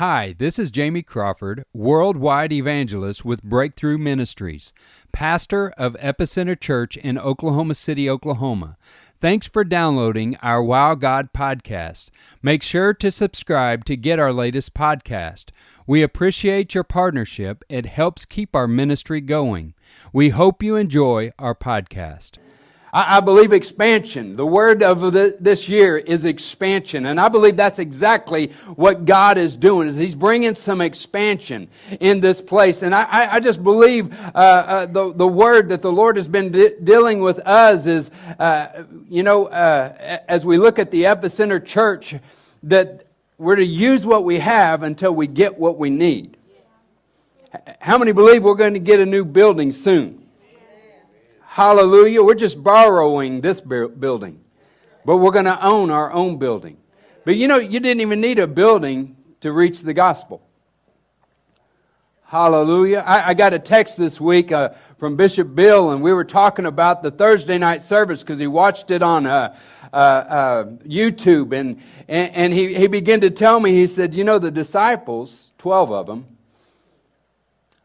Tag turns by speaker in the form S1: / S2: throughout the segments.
S1: Hi, this is Jamie Crawford, worldwide evangelist with Breakthrough Ministries, pastor of Epicenter Church in Oklahoma City, Oklahoma. Thanks for downloading our Wow God podcast. Make sure to subscribe to get our latest podcast. We appreciate your partnership, it helps keep our ministry going. We hope you enjoy our podcast.
S2: I, I believe expansion. The word of the, this year is expansion. And I believe that's exactly what God is doing, is he's bringing some expansion in this place. And I, I, I just believe uh, uh, the, the word that the Lord has been de- dealing with us is, uh, you know, uh, as we look at the epicenter church, that we're to use what we have until we get what we need. How many believe we're going to get a new building soon? Hallelujah. We're just borrowing this building, but we're going to own our own building. But you know, you didn't even need a building to reach the gospel. Hallelujah. I, I got a text this week uh, from Bishop Bill, and we were talking about the Thursday night service because he watched it on uh, uh, uh, YouTube. And, and, and he, he began to tell me, he said, You know, the disciples, 12 of them,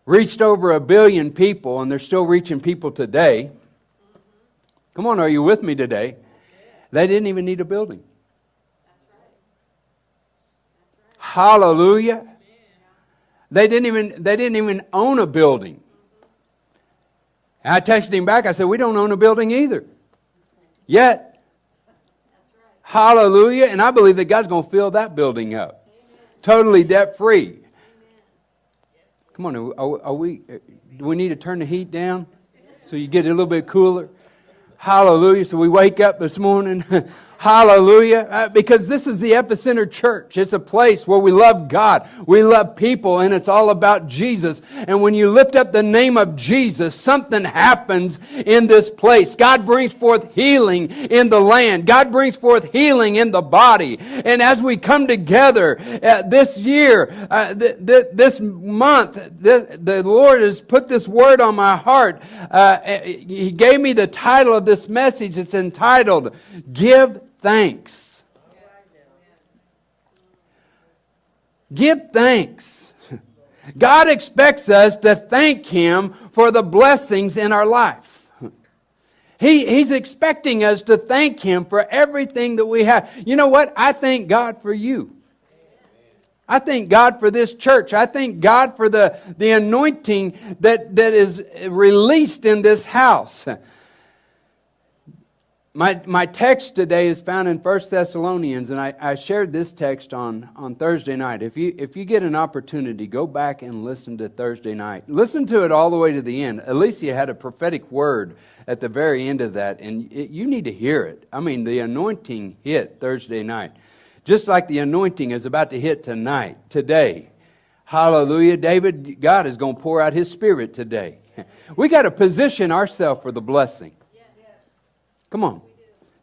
S2: reached over a billion people, and they're still reaching people today. Come on, are you with me today? They didn't even need a building. Hallelujah. They didn't even they didn't even own a building. I texted him back. I said, "We don't own a building either, yet." Hallelujah! And I believe that God's going to fill that building up, totally debt free. Come on, are, are we? Uh, do we need to turn the heat down so you get a little bit cooler? Hallelujah. So we wake up this morning Hallelujah. Uh, because this is the epicenter church. It's a place where we love God. We love people and it's all about Jesus. And when you lift up the name of Jesus, something happens in this place. God brings forth healing in the land. God brings forth healing in the body. And as we come together uh, this year, uh, th- th- this month, th- the Lord has put this word on my heart. Uh, he gave me the title of this message. It's entitled, Give thanks. Give thanks. God expects us to thank Him for the blessings in our life. He, he's expecting us to thank Him for everything that we have. You know what? I thank God for you. I thank God for this church. I thank God for the, the anointing that, that is released in this house. My, my text today is found in 1 Thessalonians, and I, I shared this text on, on Thursday night. If you, if you get an opportunity, go back and listen to Thursday night. Listen to it all the way to the end. Alicia had a prophetic word at the very end of that, and it, you need to hear it. I mean, the anointing hit Thursday night, just like the anointing is about to hit tonight, today. Hallelujah. David, God is going to pour out his spirit today. We got to position ourselves for the blessing. Come on.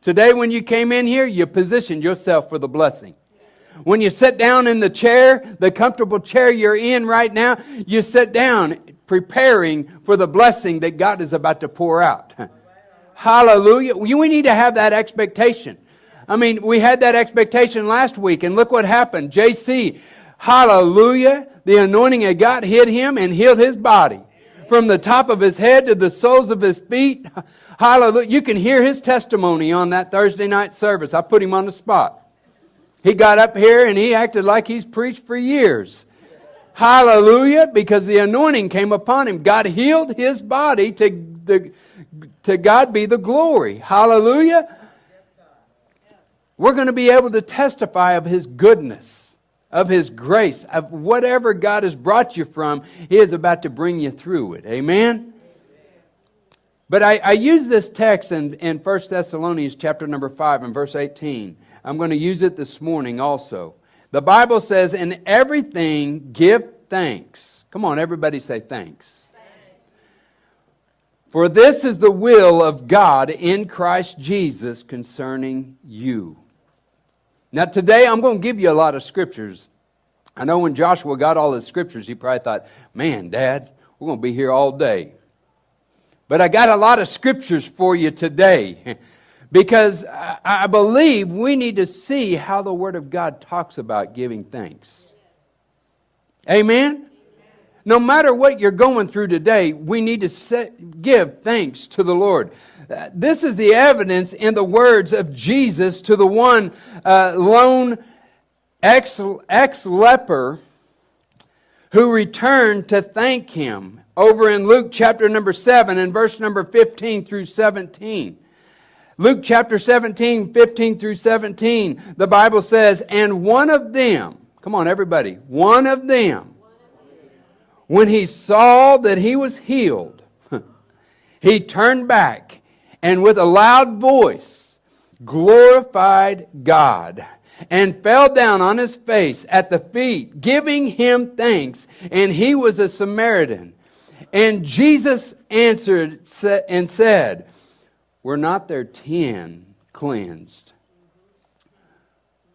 S2: Today, when you came in here, you positioned yourself for the blessing. When you sit down in the chair, the comfortable chair you're in right now, you sit down preparing for the blessing that God is about to pour out. Hallelujah. We need to have that expectation. I mean, we had that expectation last week, and look what happened. JC, hallelujah, the anointing of God hit him and healed his body. From the top of his head to the soles of his feet. Hallelujah. You can hear his testimony on that Thursday night service. I put him on the spot. He got up here and he acted like he's preached for years. Hallelujah, because the anointing came upon him. God healed his body to, the, to God be the glory. Hallelujah. We're going to be able to testify of his goodness, of his grace, of whatever God has brought you from, he is about to bring you through it. Amen. But I, I use this text in, in 1 Thessalonians chapter number 5 and verse 18. I'm going to use it this morning also. The Bible says, In everything give thanks. Come on, everybody say thanks. thanks. For this is the will of God in Christ Jesus concerning you. Now, today I'm going to give you a lot of scriptures. I know when Joshua got all his scriptures, he probably thought, man, Dad, we're going to be here all day. But I got a lot of scriptures for you today because I believe we need to see how the Word of God talks about giving thanks. Amen? No matter what you're going through today, we need to set, give thanks to the Lord. This is the evidence in the words of Jesus to the one uh, lone ex leper who returned to thank him over in Luke chapter number 7 and verse number 15 through 17. Luke chapter 17, 15 through 17, the Bible says, And one of them, come on, everybody, one of them, when he saw that he was healed, he turned back and with a loud voice glorified God and fell down on his face at the feet, giving him thanks. And he was a Samaritan. And Jesus answered and said, Were not there ten cleansed?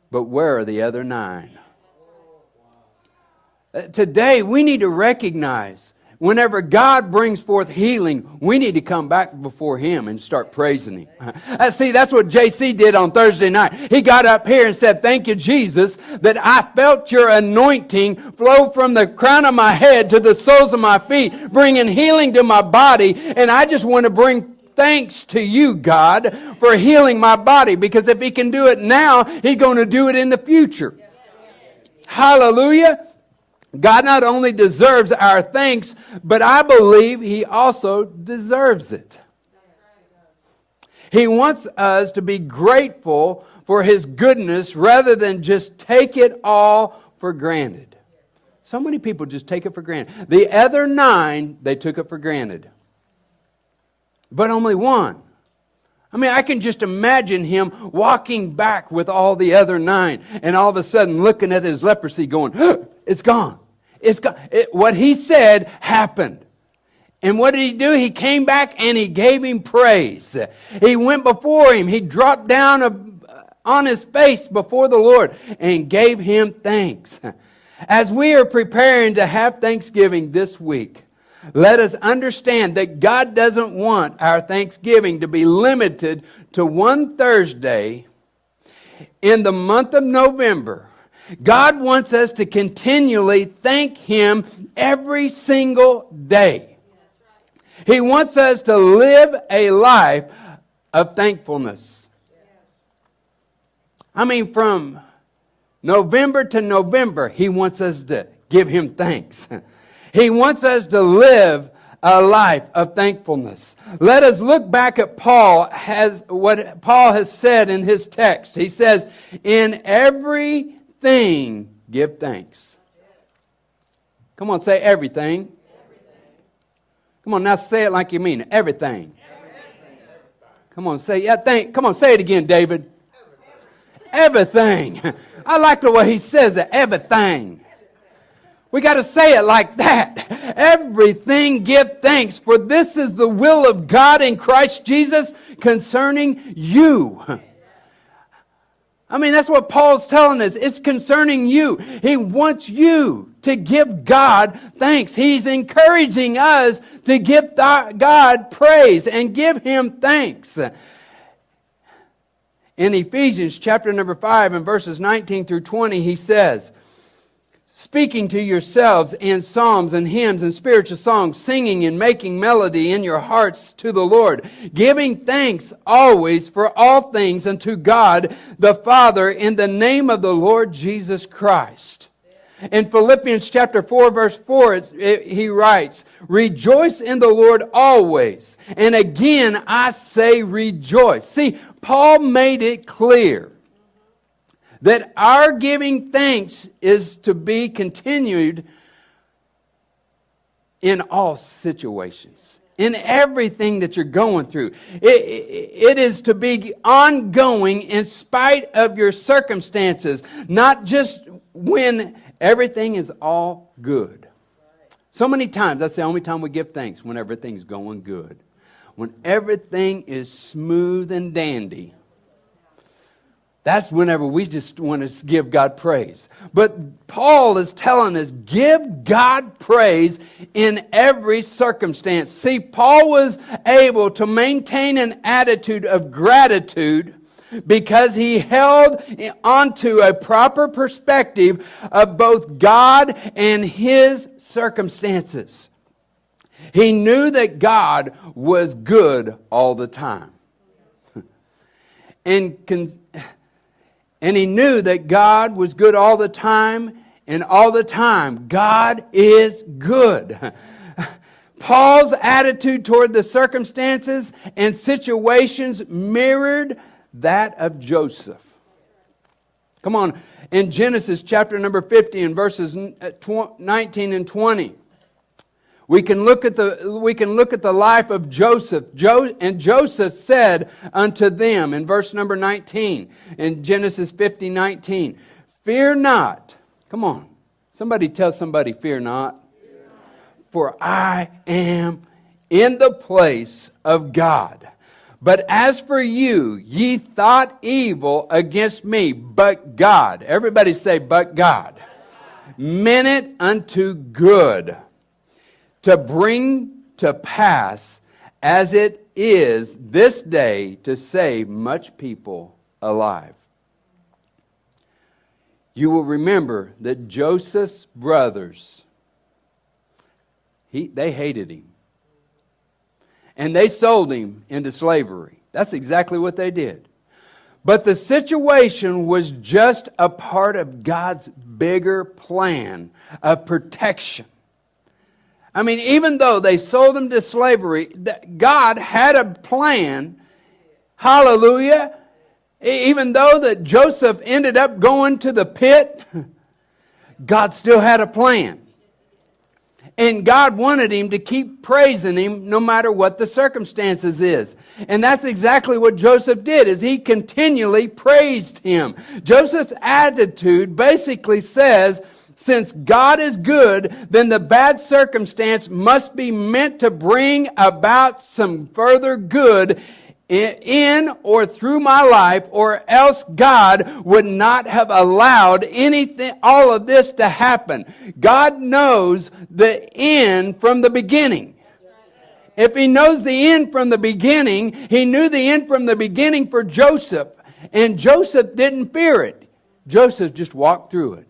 S2: But where are the other nine? Uh, today, we need to recognize Whenever God brings forth healing, we need to come back before Him and start praising Him. Uh, see, that's what JC did on Thursday night. He got up here and said, Thank you, Jesus, that I felt your anointing flow from the crown of my head to the soles of my feet, bringing healing to my body. And I just want to bring thanks to you, God, for healing my body because if He can do it now, He's going to do it in the future. Hallelujah. God not only deserves our thanks, but I believe He also deserves it. He wants us to be grateful for His goodness rather than just take it all for granted. So many people just take it for granted. The other nine, they took it for granted. But only one. I mean, I can just imagine him walking back with all the other nine and all of a sudden looking at his leprosy going, it's gone. It's. It, what he said happened. And what did he do? He came back and he gave him praise. He went before him. He dropped down a, on his face before the Lord and gave him thanks. As we are preparing to have Thanksgiving this week, let us understand that God doesn't want our Thanksgiving to be limited to one Thursday in the month of November. God wants us to continually thank Him every single day. He wants us to live a life of thankfulness. I mean, from November to November, He wants us to give Him thanks. He wants us to live a life of thankfulness. Let us look back at Paul has what Paul has said in his text. He says, "In everything give thanks." Come on, say everything. Come on, now say it like you mean it. Everything. everything. Come on, say yeah. Thank. Come on, say it again, David. Everything. everything. I like the way he says it. Everything. We got to say it like that. Everything give thanks, for this is the will of God in Christ Jesus concerning you. I mean, that's what Paul's telling us. It's concerning you. He wants you to give God thanks. He's encouraging us to give God praise and give Him thanks. In Ephesians chapter number 5 and verses 19 through 20, he says, speaking to yourselves in psalms and hymns and spiritual songs, singing and making melody in your hearts to the Lord, giving thanks always for all things unto God the Father in the name of the Lord Jesus Christ. In Philippians chapter 4 verse 4, it, he writes, Rejoice in the Lord always. And again, I say rejoice. See, Paul made it clear that our giving thanks is to be continued in all situations, in everything that you're going through. It, it is to be ongoing in spite of your circumstances, not just when everything is all good. So many times, that's the only time we give thanks, when everything's going good. When everything is smooth and dandy, that's whenever we just want to give God praise. But Paul is telling us, give God praise in every circumstance. See, Paul was able to maintain an attitude of gratitude because he held onto a proper perspective of both God and his circumstances. He knew that God was good all the time. and, and he knew that God was good all the time, and all the time, God is good. Paul's attitude toward the circumstances and situations mirrored that of Joseph. Come on, in Genesis chapter number 50 and verses uh, 19 and 20. We can look at the, we can look at the life of Joseph. Jo, and Joseph said unto them in verse number 19, in Genesis 50, 19, Fear not. Come on. Somebody tell somebody, Fear not. For I am in the place of God. But as for you, ye thought evil against me, but God. Everybody say, but God. Meant it unto good to bring to pass as it is this day to save much people alive. You will remember that Joseph's brothers, he, they hated him and they sold him into slavery. That's exactly what they did. But the situation was just a part of God's bigger plan of protection. I mean, even though they sold him to slavery, God had a plan. Hallelujah. Even though that Joseph ended up going to the pit, God still had a plan. And God wanted him to keep praising him no matter what the circumstances is. And that's exactly what Joseph did, is he continually praised him. Joseph's attitude basically says, since God is good, then the bad circumstance must be meant to bring about some further good in or through my life or else God would not have allowed anything, all of this to happen. God knows the end from the beginning. If he knows the end from the beginning, he knew the end from the beginning for Joseph. And Joseph didn't fear it. Joseph just walked through it.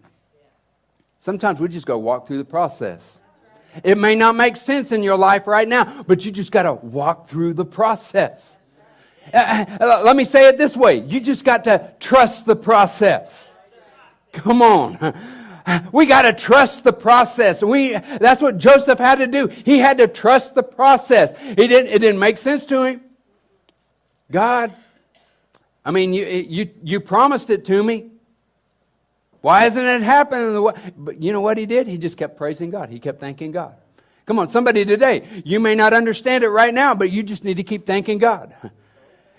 S2: Sometimes we just to walk through the process. It may not make sense in your life right now, but you just got to walk through the process. Uh, uh, let me say it this way you just got to trust the process. Come on. We got to trust the process. We, that's what Joseph had to do. He had to trust the process. It didn't, it didn't make sense to him. God, I mean, you, you, you promised it to me. Why hasn't it happened? But you know what he did? He just kept praising God. He kept thanking God. Come on, somebody today, you may not understand it right now, but you just need to keep thanking God.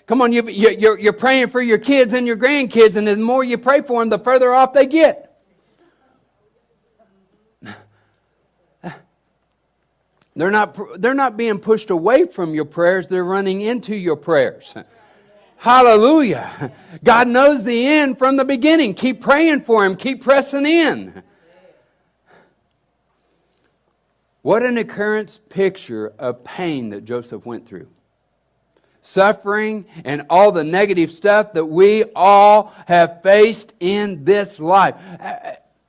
S2: Come on, you, are you're praying for your kids and your grandkids, and the more you pray for them, the further off they get. They're not, they're not being pushed away from your prayers, they're running into your prayers. Hallelujah. God knows the end from the beginning. Keep praying for Him, keep pressing in. What an occurrence picture of pain that Joseph went through suffering, and all the negative stuff that we all have faced in this life.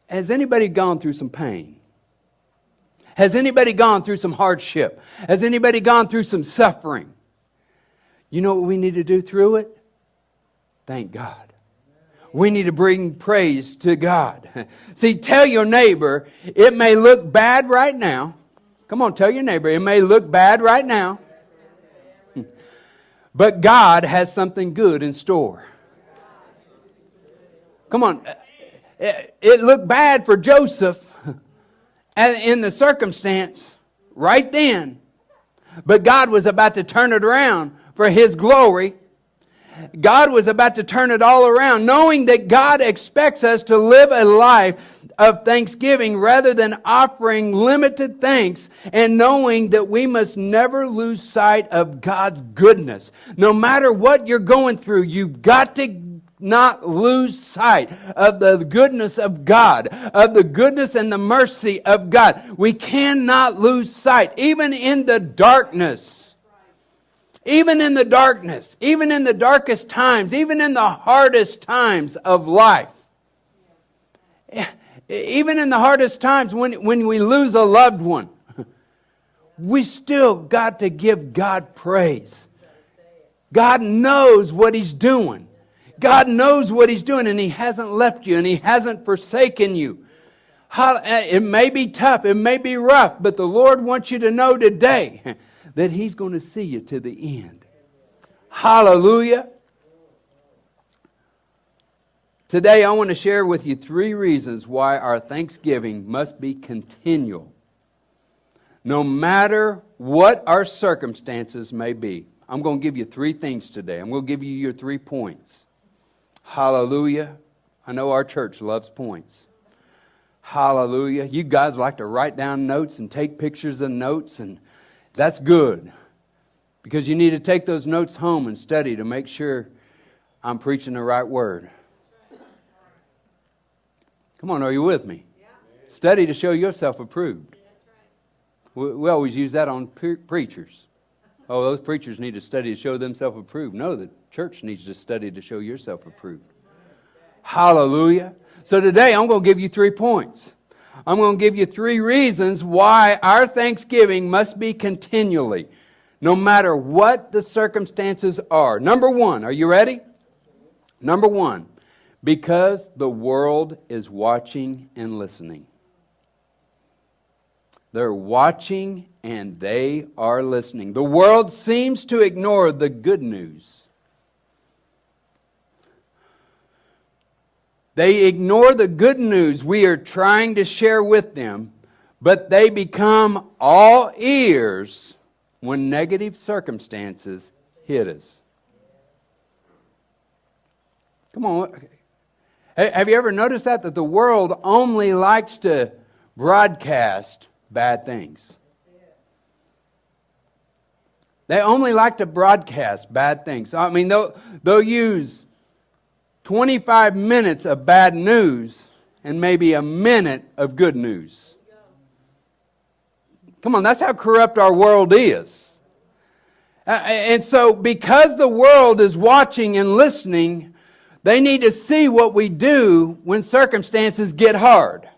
S2: Has anybody gone through some pain? Has anybody gone through some hardship? Has anybody gone through some suffering? You know what we need to do through it? Thank God. We need to bring praise to God. See, tell your neighbor, it may look bad right now. Come on, tell your neighbor, it may look bad right now. But God has something good in store. Come on. It looked bad for Joseph in the circumstance right then. But God was about to turn it around for His glory. God was about to turn it all around, knowing that God expects us to live a life of thanksgiving rather than offering limited thanks and knowing that we must never lose sight of God's goodness. No matter what you're going through, you've got to not lose sight of the goodness of God, of the goodness and the mercy of God. We cannot lose sight, even in the darkness. Even in the darkness, even in the darkest times, even in the hardest times of life, even in the hardest times when, when we lose a loved one, we still got to give God praise. God knows what He's doing. God knows what He's doing, and He hasn't left you and He hasn't forsaken you. Eh, it may be tough, it may be rough, but the Lord wants you to know today that He's going to see you to the end. Hallelujah. Today, I want to share with you three reasons why our thanksgiving must be continual, no matter what our circumstances may be. I'm going to give you three things today. I'm going to give you your three points. Hallelujah. I know our church loves points. Hallelujah. You guys like to write down notes and take pictures of notes, and that's good because you need to take those notes home and study to make sure I'm preaching the right word. Come on, are you with me? Study to show yourself approved. We, we always use that on pre- preachers. Oh, those preachers need to study to show themselves approved. No, the church needs to study to show yourself approved. Hallelujah. So today I'm going to give you three points. I'm going to give you three reasons why our thanksgiving must be continually, no matter what the circumstances are. Number one, are you ready? Number one, because the world is watching and listening. They're watching and they are listening. The world seems to ignore the good news. They ignore the good news we are trying to share with them, but they become all ears when negative circumstances hit us. Come on. Have you ever noticed that? That the world only likes to broadcast bad things. They only like to broadcast bad things. I mean, they'll, they'll use 25 minutes of bad news and maybe a minute of good news. Come on, that's how corrupt our world is. And so, because the world is watching and listening, they need to see what we do when circumstances get hard.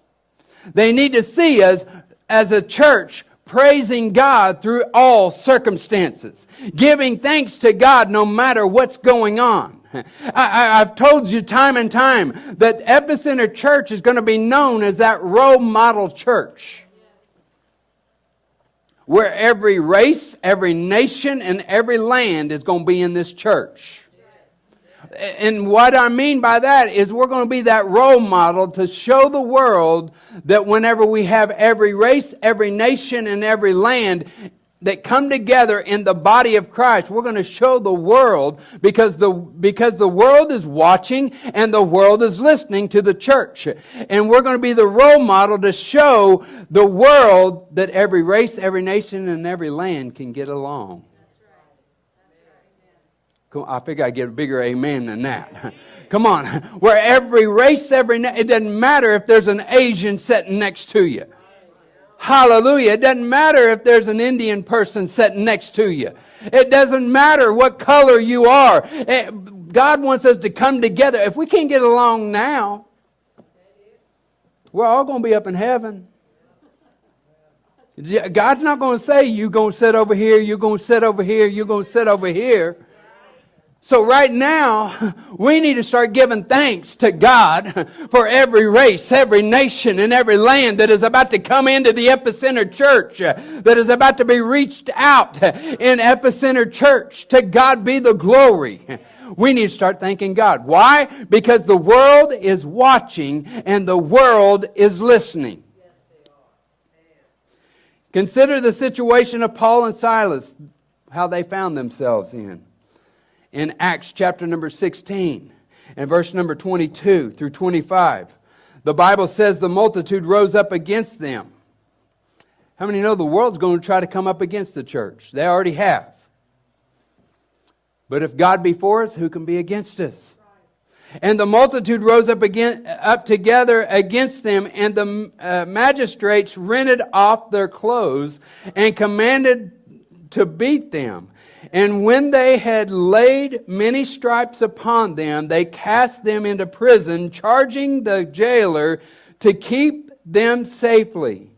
S2: They need to see us as a church praising God through all circumstances, giving thanks to God no matter what's going on. I, have told you time and time that Epicenter Church is going to be known as that role model church. Where every race, every nation, and every land is going to be in this church. And what I mean by that is we're going to be that role model to show the world that whenever we have every race, every nation, and every land that come together in the body of Christ. We're going to show the world because the, because the world is watching and the world is listening to the church. And we're going to be the role model to show the world that every race, every nation, and every land can get along. I figure I get a bigger amen than that. Come on. Where every race, every, it doesn't matter if there's an Asian sitting next to you. Hallelujah. It doesn't matter if there's an Indian person sitting next to you. It doesn't matter what color you are. Eh, God wants us to come together. If we can't get along now, we're all going to be up in heaven. God's not going to say, you're going to sit over here, you're going to sit over here, you're going to sit over here. So right now, we need to start giving thanks to God for every race, every nation, and every land that is about to come into the Epicenter Church, uh, that is about to be reached out in Epicenter Church. To God be the glory. We need to start thanking God. Why? Because the world is watching and the world is listening. Consider the situation of Paul and Silas, how they found themselves in in Acts chapter number 16 and verse number 22 through 25. The Bible says the multitude rose up against them. How many know the world's going to try to come up against the church? They already have. But if God be for us, who can be against us? And the multitude rose up again, up together against them, and the uh, magistrates rented off their clothes and commanded to beat them. And when they had laid many stripes upon them, they cast them into prison, charging the jailer to keep them safely.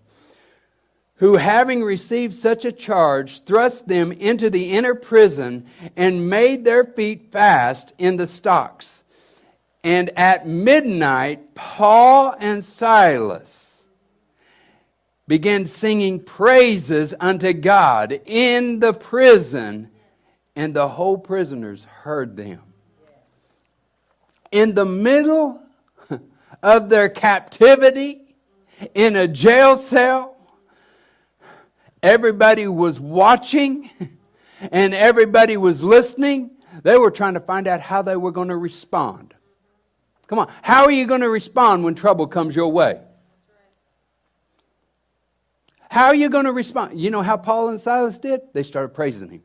S2: Who, having received such a charge, thrust them into the inner prison and made their feet fast in the stocks. And at midnight, Paul and Silas began singing praises unto God in the prison and the whole prisoners heard them. In the middle of their captivity, in a jail cell, everybody was watching and everybody was listening. They were trying to find out how they were going to respond. Come on, how are you going to respond when trouble comes your way? How are you going to respond? You know how Paul and Silas did? They started praising him.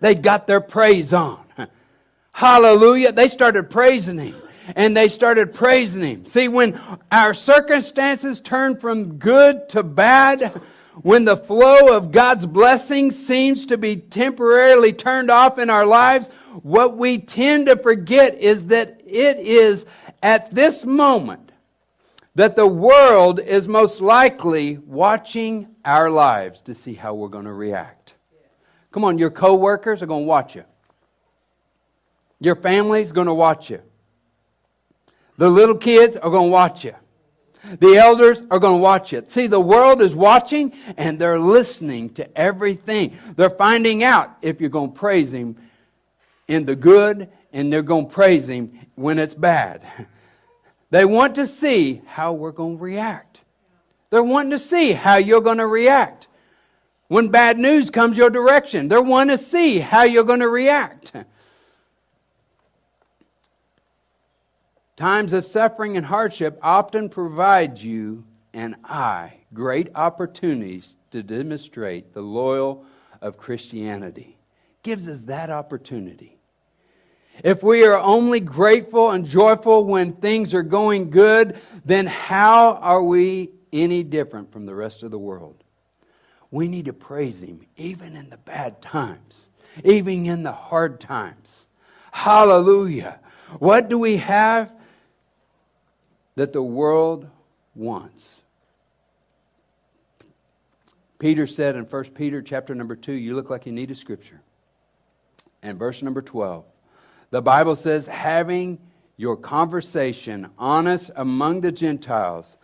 S2: They got their praise on. Hallelujah. They started praising Him. And they started praising Him. See, when our circumstances turn from good to bad, when the flow of God's blessings seems to be temporarily turned off in our lives, what we tend to forget is that it is at this moment that the world is most likely watching our lives to see how we're going to react. Come on, your coworkers are going to watch you. Your family's going to watch you. The little kids are going to watch you. The elders are going to watch it. See, the world is watching and they're listening to everything. They're finding out if you're going to praise Him in the good and they're going to praise Him when it's bad. They want to see how we're going to react. They're wanting to see how you're going to react when bad news comes your direction. They want to see how you're going to react. Times of suffering and hardship often provide you and I great opportunities to demonstrate the loyal of Christianity. Gives us that opportunity. If we are only grateful and joyful when things are going good, then how are we any different from the rest of the world? We need to praise Him even in the bad times, even in the hard times. Hallelujah. What do we have that the world wants? Peter said in 1 Peter chapter number 2, you look like you need a scripture. And verse number 12, the Bible says, having your conversation honest among the Gentiles,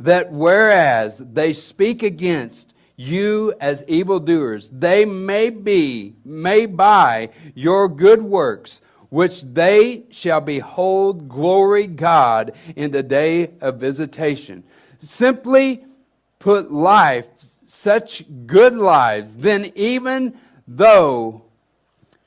S2: that whereas they speak against you as evildoers. They may be, may by your good works, which they shall behold glory God in the day of visitation. Simply put life, such good lives, then even though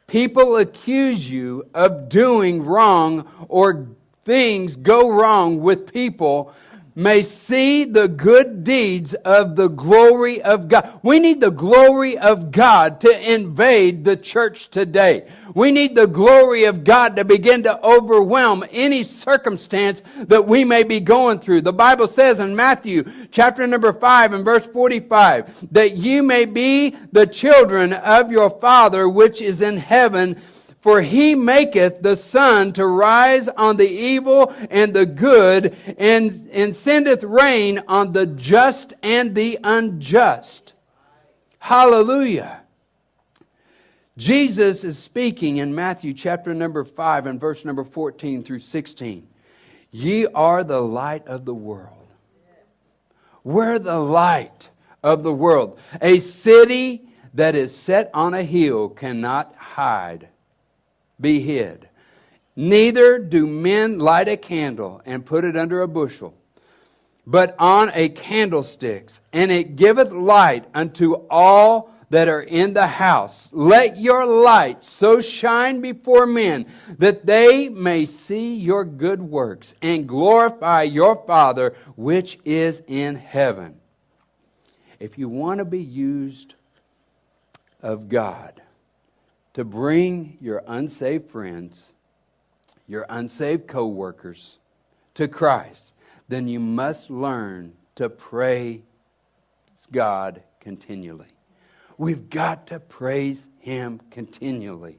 S2: people accuse you of doing wrong or things go wrong with people, may see the good deeds of the glory of God. We need the glory of God to invade the church today. We need the glory of God to begin to overwhelm any circumstance that we may be going through. The Bible says in Matthew chapter number 5 and verse 45 that you may be the children of your Father which is in heaven for he maketh the sun to rise on the evil and the good, and, and sendeth rain on the just and the unjust. Hallelujah. Jesus is speaking in Matthew chapter number 5 and verse number 14 through 16. Ye are the light of the world. We're the light of the world. A city that is set on a hill cannot hide be hid. Neither do men light a candle and put it under a bushel, but on a candlestick, and it giveth light unto all that are in the house. Let your light so shine before men that they may see your good works and glorify your Father which is in heaven. If you want to be used of God, to bring your unsaved friends, your unsaved coworkers to Christ, then you must learn to pray God continually. We've got to praise Him continually.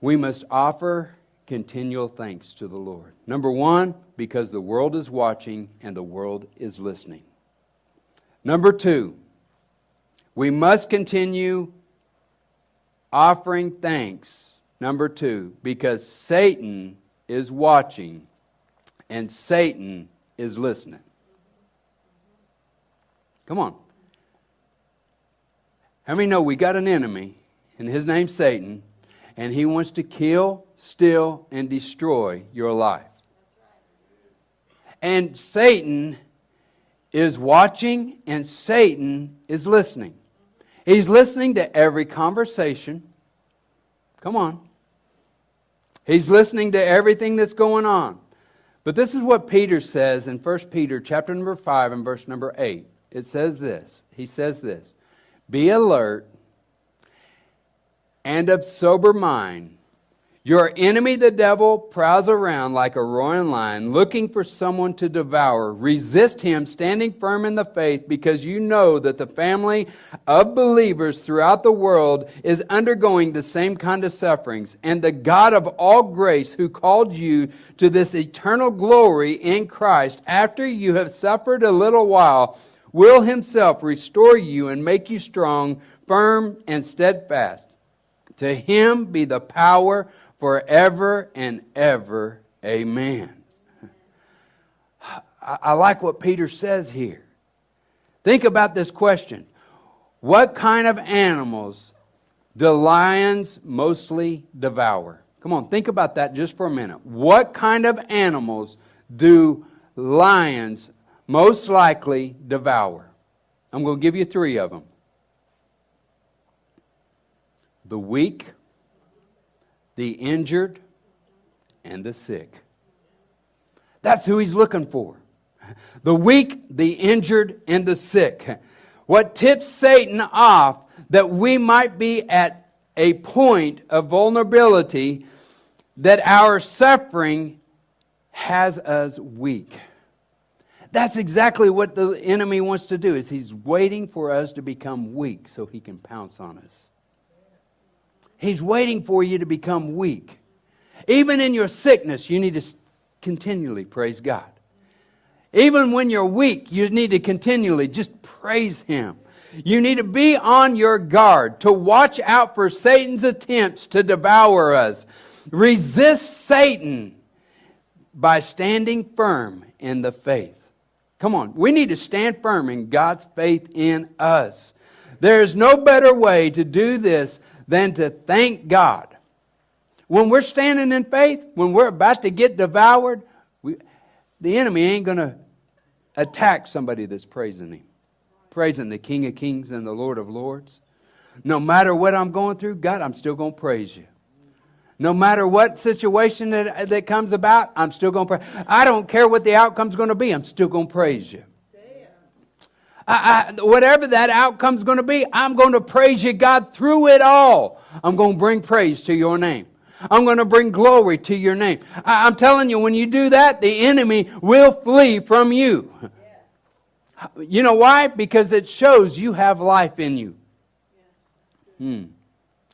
S2: We must offer continual thanks to the Lord. Number one, because the world is watching and the world is listening. Number two, we must continue offering thanks. Number two, because Satan is watching and Satan is listening. Come on. How many know we got an enemy, and his name's Satan, and he wants to kill, steal, and destroy your life? And Satan is watching, and Satan is listening. He's listening to every conversation. Come on. He's listening to everything that's going on. But this is what Peter says in 1 Peter chapter number 5 and verse number 8. It says this. He says this. Be alert and of sober mind. Your enemy, the devil, prowls around like a roaring lion, looking for someone to devour. Resist him, standing firm in the faith, because you know that the family of believers throughout the world is undergoing the same kind of sufferings. And the God of all grace, who called you to this eternal glory in Christ, after you have suffered a little while, will himself restore you and make you strong, firm, and steadfast. To him be the power forever and ever. Amen. I, like what Peter says here. Think about this question What kind of animals do lions mostly devour? Come on, think about that just for a minute. What kind of animals do lions most likely devour? I'm going to give you three of them the weak, the injured, and the sick. That's who he's looking for. The weak, the injured, and the sick. What tips Satan off that we might be at a point of vulnerability that our suffering has us weak. That's exactly what the enemy wants to do is he's waiting for us to become weak so he can pounce on us. He's waiting for you to become weak. Even in your sickness, you need to continually praise God. Even when you're weak, you need to continually just praise Him. You need to be on your guard to watch out for Satan's attempts to devour us. Resist Satan by standing firm in the faith. Come on, we need to stand firm in God's faith in us. There is no better way to do this than to thank God. When we're standing in faith, when we're about to get devoured, we, the enemy ain't going to attack somebody that's praising him, praising the King of Kings and the Lord of Lords. No matter what I'm going through, God, I'm still going to praise you. No matter what situation that, that comes about, I'm still going to pray. I don't care what the outcome's going to be, I'm still going to praise you. I, I, whatever that outcome's going to be, I'm going to praise you, God, through it all. I'm going to bring praise to your name. I'm going to bring glory to your name. I, I'm telling you, when you do that, the enemy will flee from you. You know why? Because it shows you have life in you. Hmm.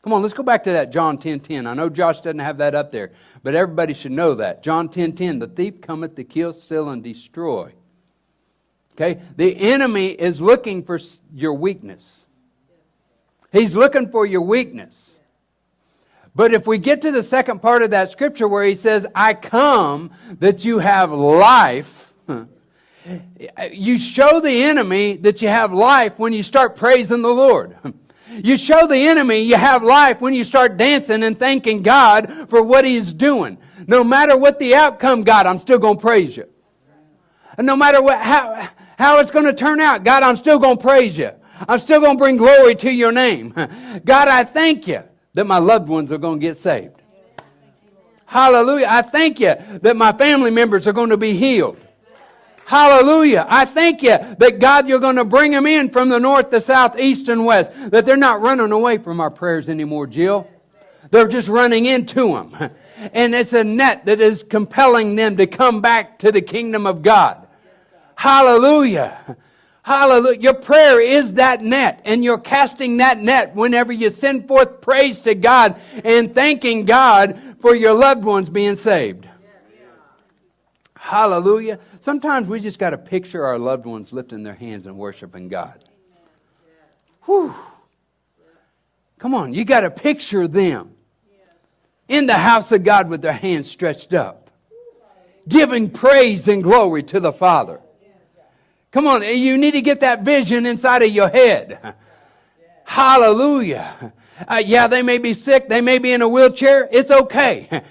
S2: Come on, let's go back to that John 10 10. I know Josh doesn't have that up there, but everybody should know that. John 10 10. The thief cometh to kill, steal, and destroy. Okay? The enemy is looking for your weakness. He's looking for your weakness. But if we get to the second part of that scripture where he says, I come that you have life, you show the enemy that you have life when you start praising the Lord. You show the enemy you have life when you start dancing and thanking God for what he's doing. No matter what the outcome, God, I'm still going to praise you. And no matter what, how, how it's going to turn out. God, I'm still going to praise you. I'm still going to bring glory to your name. God, I thank you that my loved ones are going to get saved. Hallelujah. I thank you that my family members are going to be healed. Hallelujah. I thank you that God, you're going to bring them in from the north, the south, east, and west. That they're not running away from our prayers anymore, Jill. They're just running into them. And it's a net that is compelling them to come back to the kingdom of God. Hallelujah. Hallelujah. Your prayer is that net, and you're casting that net whenever you send forth praise to God and thanking God for your loved ones being saved. Hallelujah. Sometimes we just got to picture our loved ones lifting their hands and worshiping God. Whew. Come on, you got to picture them in the house of God with their hands stretched up, giving praise and glory to the Father. Come on, you need to get that vision inside of your head. Hallelujah. Uh, yeah, they may be sick, they may be in a wheelchair. It's okay.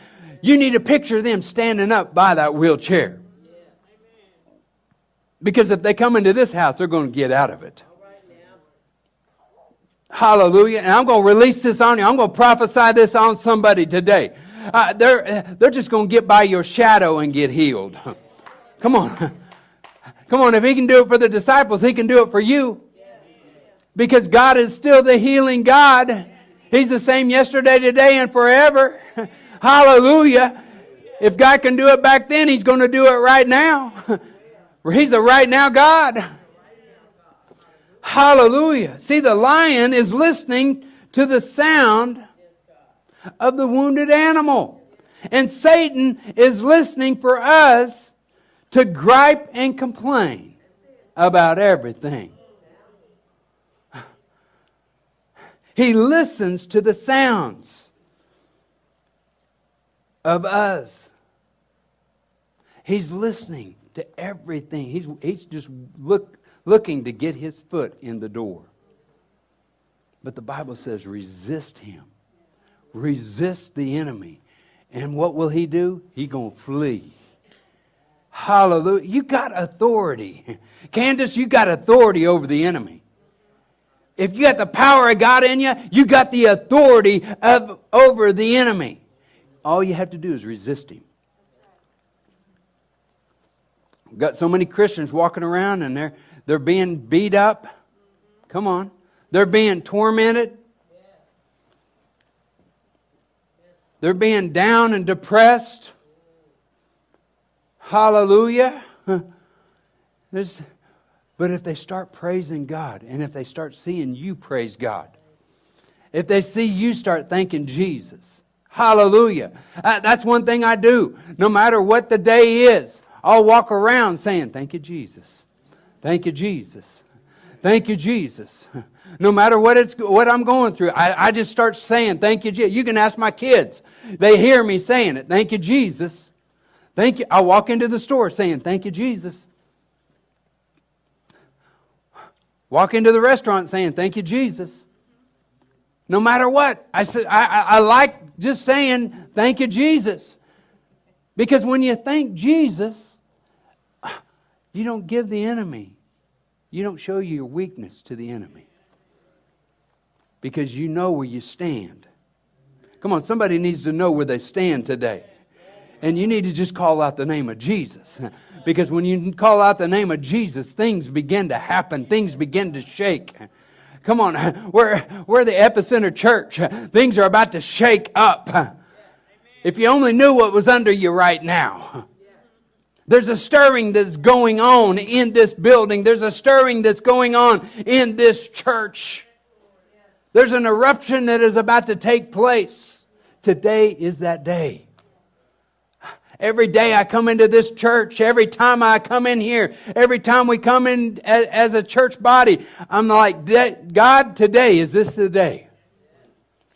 S2: You need to picture them standing up by that wheelchair. Because if they come into this house, they're going to get out of it. Hallelujah. And I'm going to release this on you. I'm going to prophesy this on somebody today. Uh, they're, they're just going to get by your shadow and get healed. Come on. Come on, if he can do it for the disciples, he can do it for you. Because God is still the healing God. He's the same yesterday, today, and forever. Hallelujah. If God can do it back then, he's going to do it right now. He's a right now God. Hallelujah. See, the lion is listening to the sound of the wounded animal. And Satan is listening for us to gripe and complain about everything. He listens to the sounds of us. He's listening to everything. He's, he's just look, looking to get his foot in the door. But the Bible says resist him. Resist the enemy. And what will he do? He going to flee. Hallelujah. You got authority. Candace, you got authority over the enemy. If you got the power of God in you, you got the authority of over the enemy. All you have to do is resist him. We've got so many Christians walking around and they're they're being beat up. Come on. They're being tormented. They're being down and depressed. Hallelujah. But if they start praising God and if they start seeing you praise God, if they see you start thanking Jesus, hallelujah. Uh, that's one thing I do. No matter what the day is, I'll walk around saying, Thank you, Jesus. Thank you, Jesus. Thank you, Jesus. No matter what it's what I'm going through, I, I just start saying, Thank you, Jesus. You can ask my kids. They hear me saying it. Thank you, Jesus. Thank you. I walk into the store saying, Thank you, Jesus. Walk into the restaurant saying, Thank you, Jesus. No matter what. I said I, I, like just saying, Thank you, Jesus. Because when you thank Jesus, you don't give the enemy, you don't show your weakness to the enemy because you know where you stand. Come on, somebody needs to know where they stand today. And you need to just call out the name of Jesus. Because when you call out the name of Jesus, things begin to happen, things begin to shake. Come on, we're, we're the epicenter church. Things are about to shake up. If you only knew what was under you right now. There's a stirring that's going on in this building. There's a stirring that's going on in this church. There's an eruption that is about to take place. Today is that day. Every day I come into this church, every time I come in here, every time we come in as, a church body, I'm like, God, today, is this the day?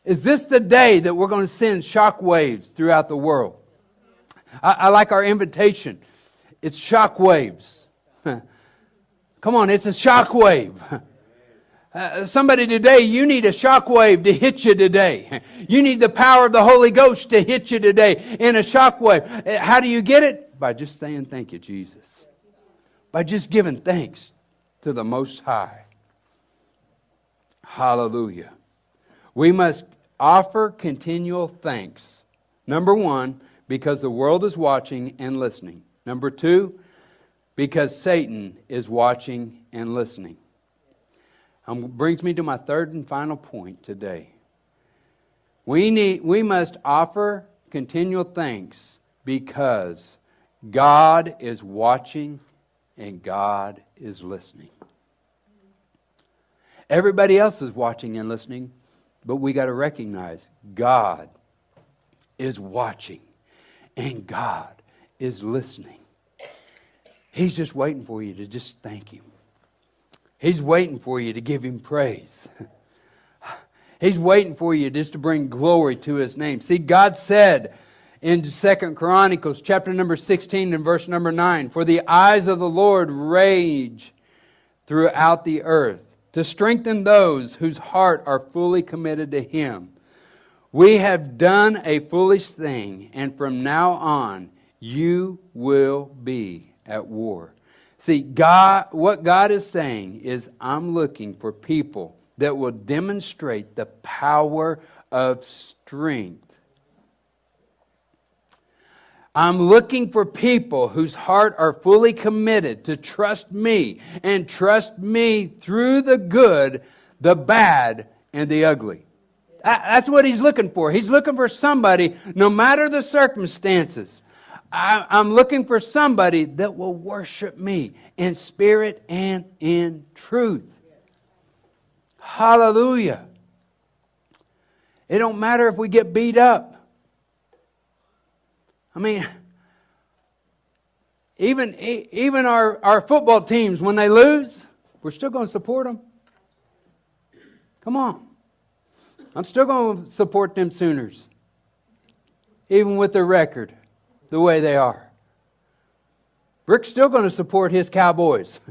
S2: Is this the day that we're going to send shock waves throughout the world? I, I like our invitation. It's shock waves. Come on, it's a shock wave. Uh, somebody today, you need a shockwave to hit you today. You need the power of the Holy Ghost to hit you today in a shockwave. Uh, how do you get it? By just saying thank you, Jesus. By just giving thanks to the Most High. Hallelujah. We must offer continual thanks. Number one, because the world is watching and listening. Number two, because Satan is watching and listening. Um, brings me to my third and final point today. We, need, we must offer continual thanks because God is watching and God is listening. Everybody else is watching and listening, but we got to recognize God is watching and God is listening. He's just waiting for you to just thank Him. He's waiting for you to give Him praise. He's waiting for you just to bring glory to His name. See, God said in Second Chronicles chapter number 16 and verse number 9, For the eyes of the Lord rage throughout the earth to strengthen those whose heart are fully committed to Him. We have done a foolish thing, and from now on you will be at war. See, God, what God is saying is, I'm looking for people that will demonstrate the power of strength. I'm looking for people whose heart are fully committed to trust me and trust me through the good, the bad, and the ugly. That's what he's looking for. He's looking for somebody, no matter the circumstances. I, am looking for somebody that will worship me in spirit and in truth. Hallelujah. It don't matter if we get beat up. I mean, even, even our, our football teams, when they lose, we're still going to support them. Come on. I'm still going to support them Sooners, even with their record the way they are. Rick's still going to support his Cowboys.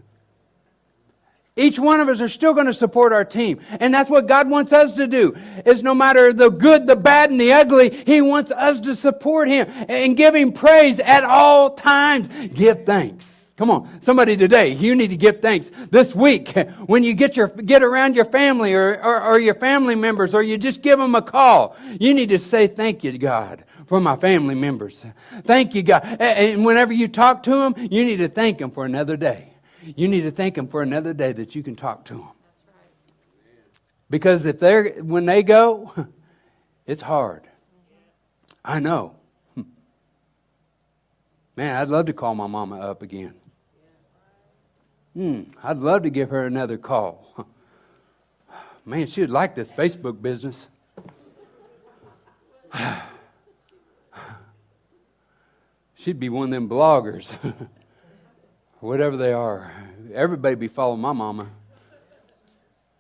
S2: Each one of us are still going to support our team. And that's what God wants us to do. Is no matter the good, the bad, and the ugly, He wants us to support Him and give Him praise at all times. Give thanks. Come on, somebody today, you need to give thanks. This week, when you get, your, get around your family or, or, or your family members, or you just give them a call, you need to say thank you to God for my family members. Thank you, God. And whenever you talk to them, you need to thank them for another day. You need to thank them for another day that you can talk to them. Because if they're when they go, it's hard. I know. Man, I'd love to call my mama up again. Hmm, I'd love to give her another call. Man, she'd like this Facebook business. She'd be one of them bloggers. Whatever they are. Everybody be following my mama.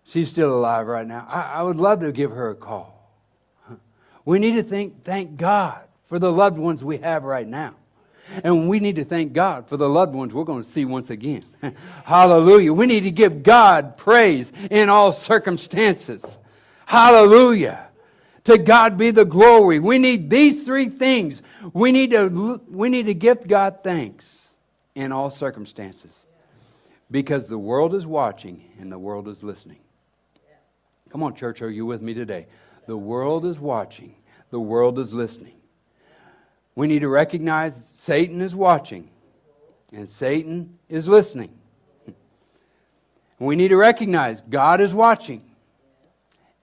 S2: She's still alive right now. I, I would love to give her a call. We need to think, thank God for the loved ones we have right now. And we need to thank God for the loved ones we're going to see once again. Hallelujah. We need to give God praise in all circumstances. Hallelujah. To God be the glory. We need these three things. We need to, we need to give God thanks in all circumstances because the world is watching and the world is listening. Come on, church, are you with me today? The world is watching, the world is listening. We need to recognize Satan is watching and Satan is listening. We need to recognize God is watching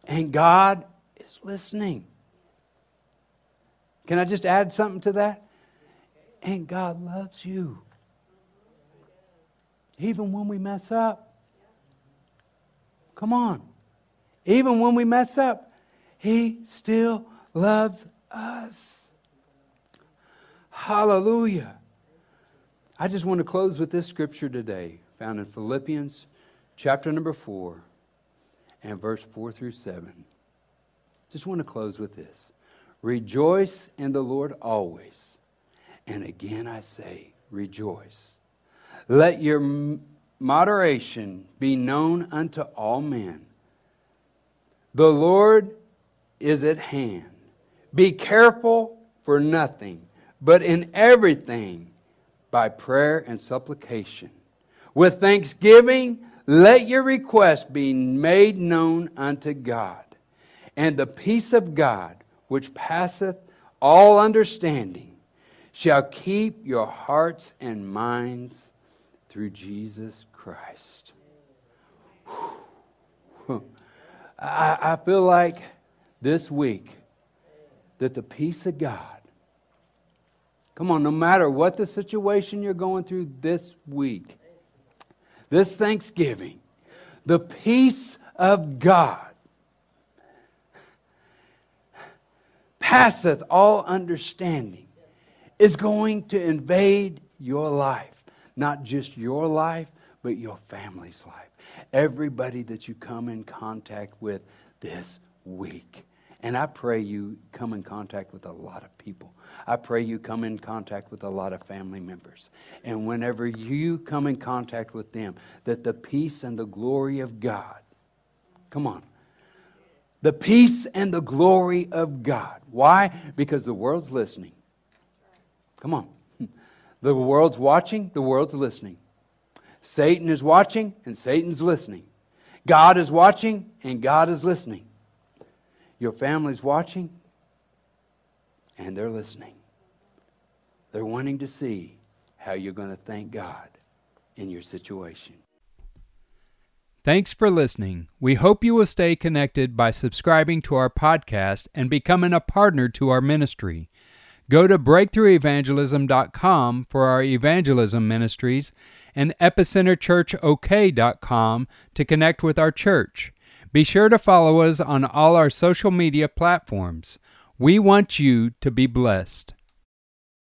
S2: and God is listening. Can I just add something to that? And God loves you. Even when we mess up. Come on. Even when we mess up, He still loves us. Hallelujah. I just want to close with this scripture today, found in Philippians chapter number 4 and verse 4 through 7. Just want to close with this. Rejoice in the Lord always. And again I say, rejoice. Let your moderation be known unto all men. The Lord is at hand. Be careful for nothing but in everything by prayer and supplication. With thanksgiving, let your requests be made known unto God. And the peace of God, which passeth all understanding, shall keep your hearts and minds through Jesus Christ. I, I feel like this week that the peace of God Come on, no matter what the situation you're going through this week, this Thanksgiving, the peace of God passeth all understanding is going to invade your life. Not just your life, but your family's life. Everybody that you come in contact with this week. And I pray you come in contact with a lot of people. I pray you come in contact with a lot of family members. And whenever you come in contact with them, that the peace and the glory of God, come on, the peace and the glory of God. Why? Because the world's listening. Come on. The world's watching, the world's listening. Satan is watching, and Satan's listening. God is watching, and God is listening. Your family's watching, and they're listening. They're wanting to see how you're going to thank God in your situation.
S1: Thanks for listening. We hope you will stay connected by subscribing to our podcast and becoming a partner to our ministry. Go to breakthroughevangelism.com for our evangelism ministries and epicenterchurchok.com to connect with our church. Be sure to follow us on all our social media platforms. We want you to be blessed.